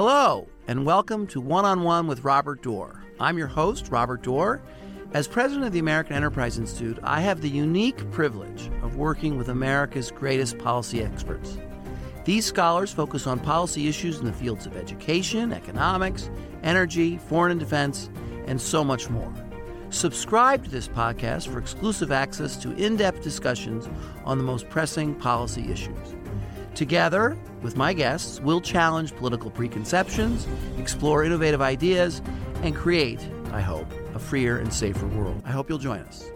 Hello, and welcome to One on One with Robert Doar. I'm your host, Robert Doar. As president of the American Enterprise Institute, I have the unique privilege of working with America's greatest policy experts. These scholars focus on policy issues in the fields of education, economics, energy, foreign and defense, and so much more. Subscribe to this podcast for exclusive access to in depth discussions on the most pressing policy issues. Together with my guests, we'll challenge political preconceptions, explore innovative ideas, and create, I hope, a freer and safer world. I hope you'll join us.